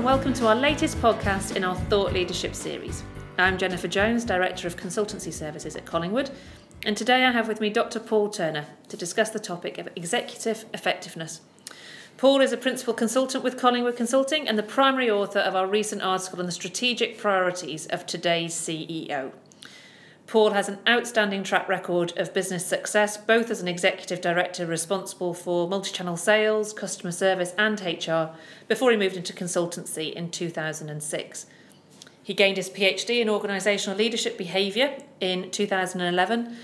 And welcome to our latest podcast in our Thought Leadership series. I'm Jennifer Jones, Director of Consultancy Services at Collingwood, and today I have with me Dr. Paul Turner to discuss the topic of executive effectiveness. Paul is a principal consultant with Collingwood Consulting and the primary author of our recent article on the strategic priorities of today's CEO. Paul has an outstanding track record of business success, both as an executive director responsible for multi channel sales, customer service, and HR, before he moved into consultancy in 2006. He gained his PhD in organisational leadership behaviour in 2011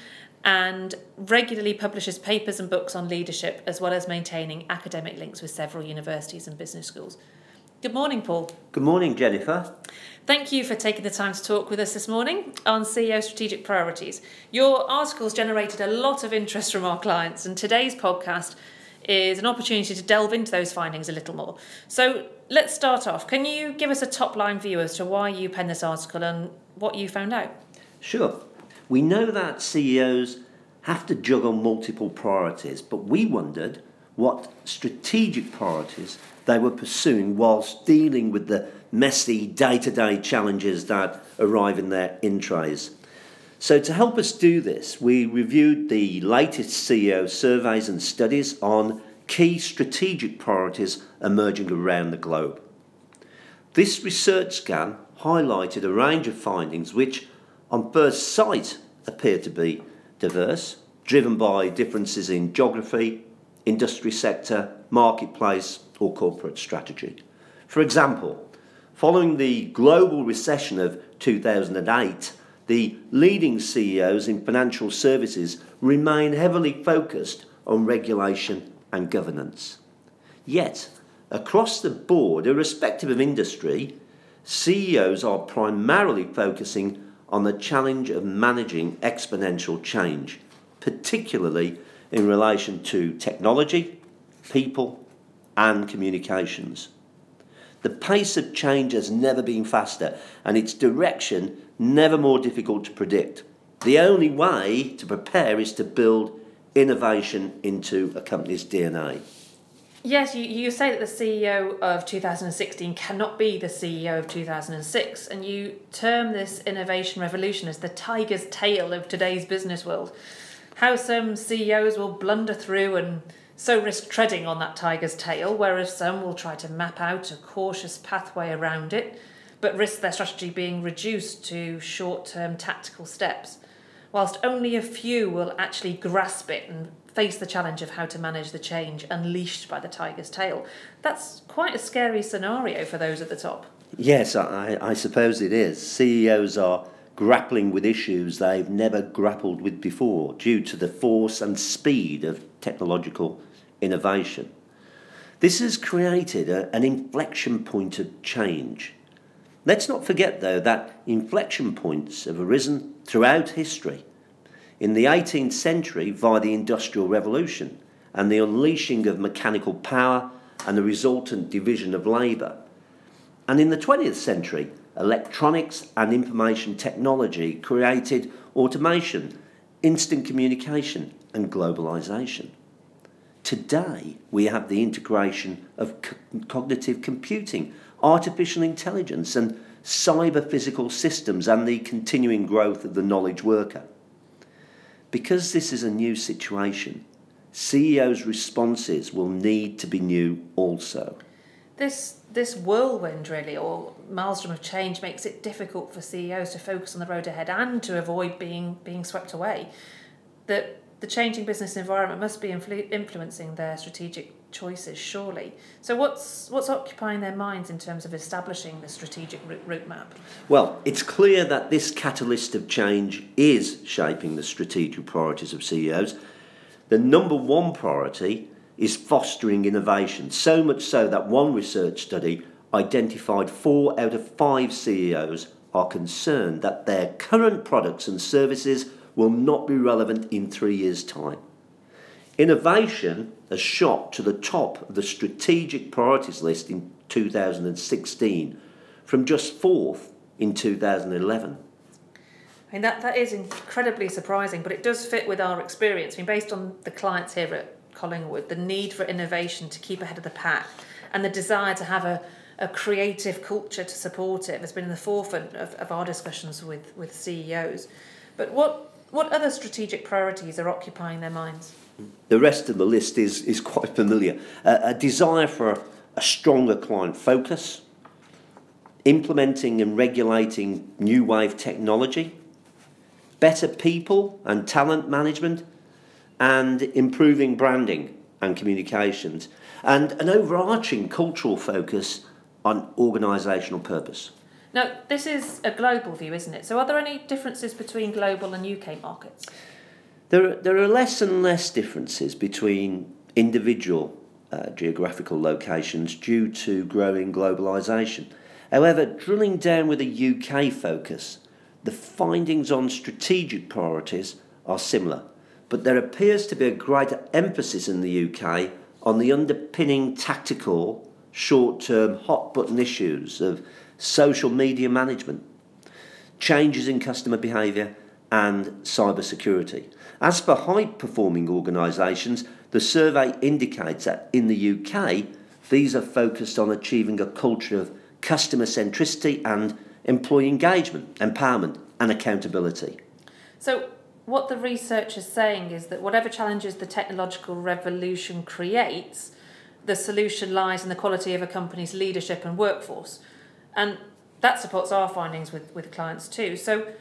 and regularly publishes papers and books on leadership, as well as maintaining academic links with several universities and business schools. Good morning, Paul. Good morning, Jennifer. Thank you for taking the time to talk with us this morning on CEO strategic priorities. Your articles generated a lot of interest from our clients, and today's podcast is an opportunity to delve into those findings a little more. So let's start off. Can you give us a top line view as to why you penned this article and what you found out? Sure. We know that CEOs have to juggle multiple priorities, but we wondered what strategic priorities they were pursuing whilst dealing with the messy day to day challenges that arrive in their in trays. So, to help us do this, we reviewed the latest CEO surveys and studies on key strategic priorities emerging around the globe. This research scan highlighted a range of findings which, on first sight, appear to be diverse, driven by differences in geography, industry sector, marketplace, or corporate strategy. For example, Following the global recession of 2008, the leading CEOs in financial services remain heavily focused on regulation and governance. Yet, across the board, irrespective of industry, CEOs are primarily focusing on the challenge of managing exponential change, particularly in relation to technology, people, and communications. The pace of change has never been faster, and its direction never more difficult to predict. The only way to prepare is to build innovation into a company's DNA. Yes, you, you say that the CEO of 2016 cannot be the CEO of 2006, and you term this innovation revolution as the tiger's tail of today's business world. How some CEOs will blunder through and so risk treading on that tiger's tail, whereas some will try to map out a cautious pathway around it, but risk their strategy being reduced to short term tactical steps, whilst only a few will actually grasp it and face the challenge of how to manage the change unleashed by the tiger's tail. That's quite a scary scenario for those at the top. Yes, I, I suppose it is. CEOs are grappling with issues they've never grappled with before due to the force and speed of technological innovation. This has created a, an inflection point of change. Let's not forget, though, that inflection points have arisen throughout history. In the 18th century, via the Industrial Revolution and the unleashing of mechanical power and the resultant division of labour. And in the 20th century, electronics and information technology created automation, instant communication, and globalisation. Today, we have the integration of co- cognitive computing, artificial intelligence, and cyber physical systems, and the continuing growth of the knowledge worker. Because this is a new situation, CEOs' responses will need to be new also. This this whirlwind really or maelstrom of change makes it difficult for CEOs to focus on the road ahead and to avoid being being swept away. That the changing business environment must be influ- influencing their strategic choices, surely. So, what's what's occupying their minds in terms of establishing the strategic route map? Well, it's clear that this catalyst of change is shaping the strategic priorities of CEOs. The number one priority is fostering innovation, so much so that one research study identified four out of five CEOs are concerned that their current products and services will not be relevant in three years' time. Innovation has shot to the top of the strategic priorities list in 2016 from just fourth in 2011. I mean, that, that is incredibly surprising, but it does fit with our experience. I mean, based on the clients here at Collingwood, the need for innovation to keep ahead of the pack and the desire to have a, a creative culture to support it has been in the forefront of, of our discussions with, with CEOs. But what, what other strategic priorities are occupying their minds? The rest of the list is, is quite familiar. Uh, a desire for a stronger client focus, implementing and regulating new wave technology, better people and talent management, and improving branding and communications, and an overarching cultural focus on organisational purpose. Now, this is a global view, isn't it? So, are there any differences between global and UK markets? There are, there are less and less differences between individual uh, geographical locations due to growing globalisation. However, drilling down with a UK focus, the findings on strategic priorities are similar, but there appears to be a greater emphasis in the UK on the underpinning tactical, short term, hot button issues of social media management, changes in customer behaviour, and cyber security. As for high performing organisations, the survey indicates that in the UK, these are focused on achieving a culture of customer centricity and employee engagement, empowerment, and accountability. So, what the research is saying is that whatever challenges the technological revolution creates, the solution lies in the quality of a company's leadership and workforce. And that supports our findings with, with clients too. So,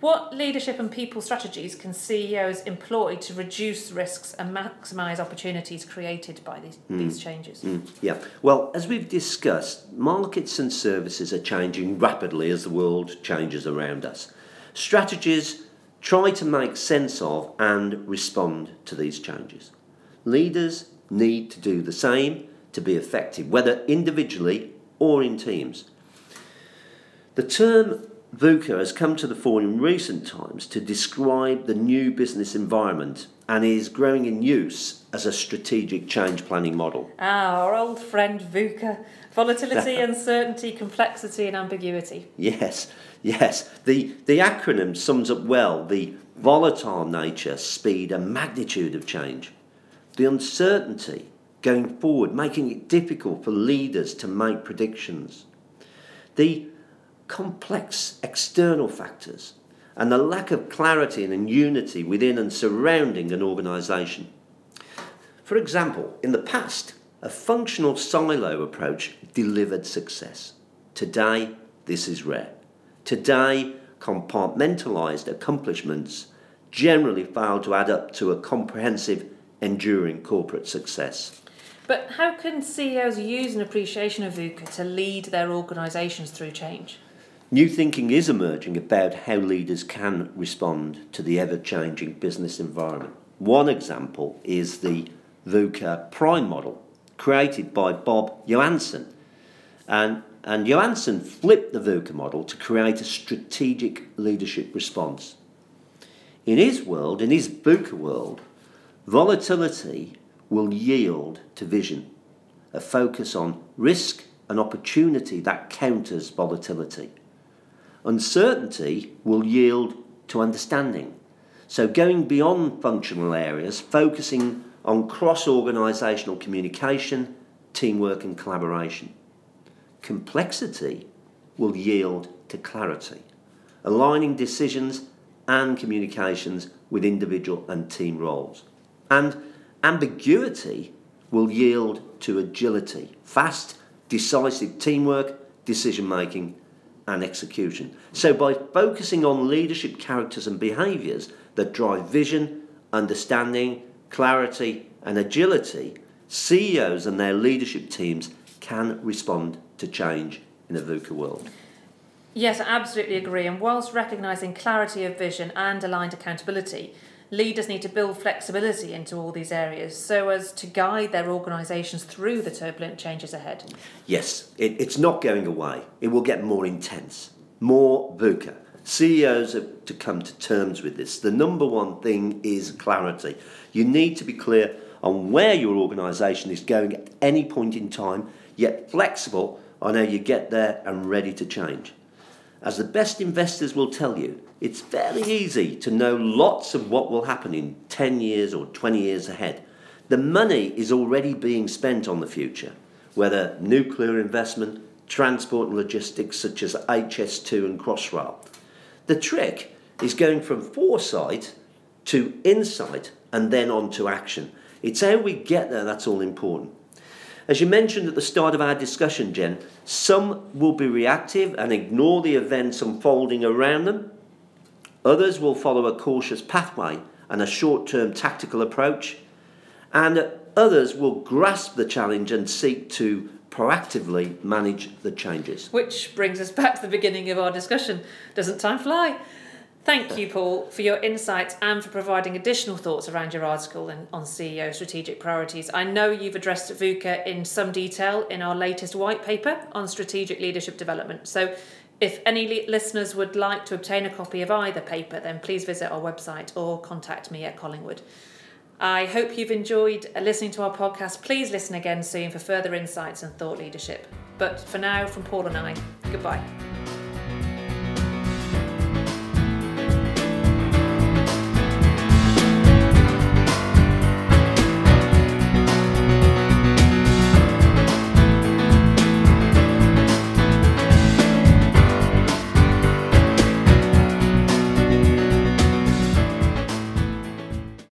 what leadership and people strategies can CEOs employ to reduce risks and maximise opportunities created by these, mm. these changes? Mm. Yeah, well, as we've discussed, markets and services are changing rapidly as the world changes around us. Strategies try to make sense of and respond to these changes. Leaders need to do the same to be effective, whether individually or in teams. The term VUCA has come to the fore in recent times to describe the new business environment and is growing in use as a strategic change planning model. Ah, our old friend VUCA volatility, uncertainty, complexity, and ambiguity. Yes, yes. The, the acronym sums up well the volatile nature, speed, and magnitude of change. The uncertainty going forward, making it difficult for leaders to make predictions. The complex external factors and the lack of clarity and unity within and surrounding an organisation. For example, in the past, a functional silo approach delivered success. Today, this is rare. Today, compartmentalised accomplishments generally fail to add up to a comprehensive, enduring corporate success. But how can CEOs use an appreciation of VUCA to lead their organisations through change? New thinking is emerging about how leaders can respond to the ever changing business environment. One example is the VUCA Prime model, created by Bob Johansen. And, and Johansen flipped the VUCA model to create a strategic leadership response. In his world, in his VUCA world, volatility will yield to vision, a focus on risk and opportunity that counters volatility. Uncertainty will yield to understanding. So, going beyond functional areas, focusing on cross organisational communication, teamwork, and collaboration. Complexity will yield to clarity, aligning decisions and communications with individual and team roles. And ambiguity will yield to agility, fast, decisive teamwork, decision making, and execution. So, by focusing on leadership characters and behaviours that drive vision, understanding, clarity, and agility, CEOs and their leadership teams can respond to change in a VUCA world. Yes, I absolutely agree. And whilst recognising clarity of vision and aligned accountability, leaders need to build flexibility into all these areas so as to guide their organisations through the turbulent changes ahead. Yes, it, it's not going away. It will get more intense, more VUCA. CEOs have to come to terms with this. The number one thing is clarity. You need to be clear on where your organisation is going at any point in time, yet flexible on how you get there and ready to change. As the best investors will tell you, it's fairly easy to know lots of what will happen in 10 years or 20 years ahead. The money is already being spent on the future, whether nuclear investment, transport and logistics such as HS2 and Crossrail. The trick is going from foresight to insight and then on to action. It's how we get there that's all important. As you mentioned at the start of our discussion, Jen, some will be reactive and ignore the events unfolding around them. Others will follow a cautious pathway and a short term tactical approach. And others will grasp the challenge and seek to proactively manage the changes. Which brings us back to the beginning of our discussion. Doesn't time fly? Thank you, Paul, for your insights and for providing additional thoughts around your article on CEO strategic priorities. I know you've addressed VUCA in some detail in our latest white paper on strategic leadership development. So, if any listeners would like to obtain a copy of either paper, then please visit our website or contact me at Collingwood. I hope you've enjoyed listening to our podcast. Please listen again soon for further insights and thought leadership. But for now, from Paul and I, goodbye.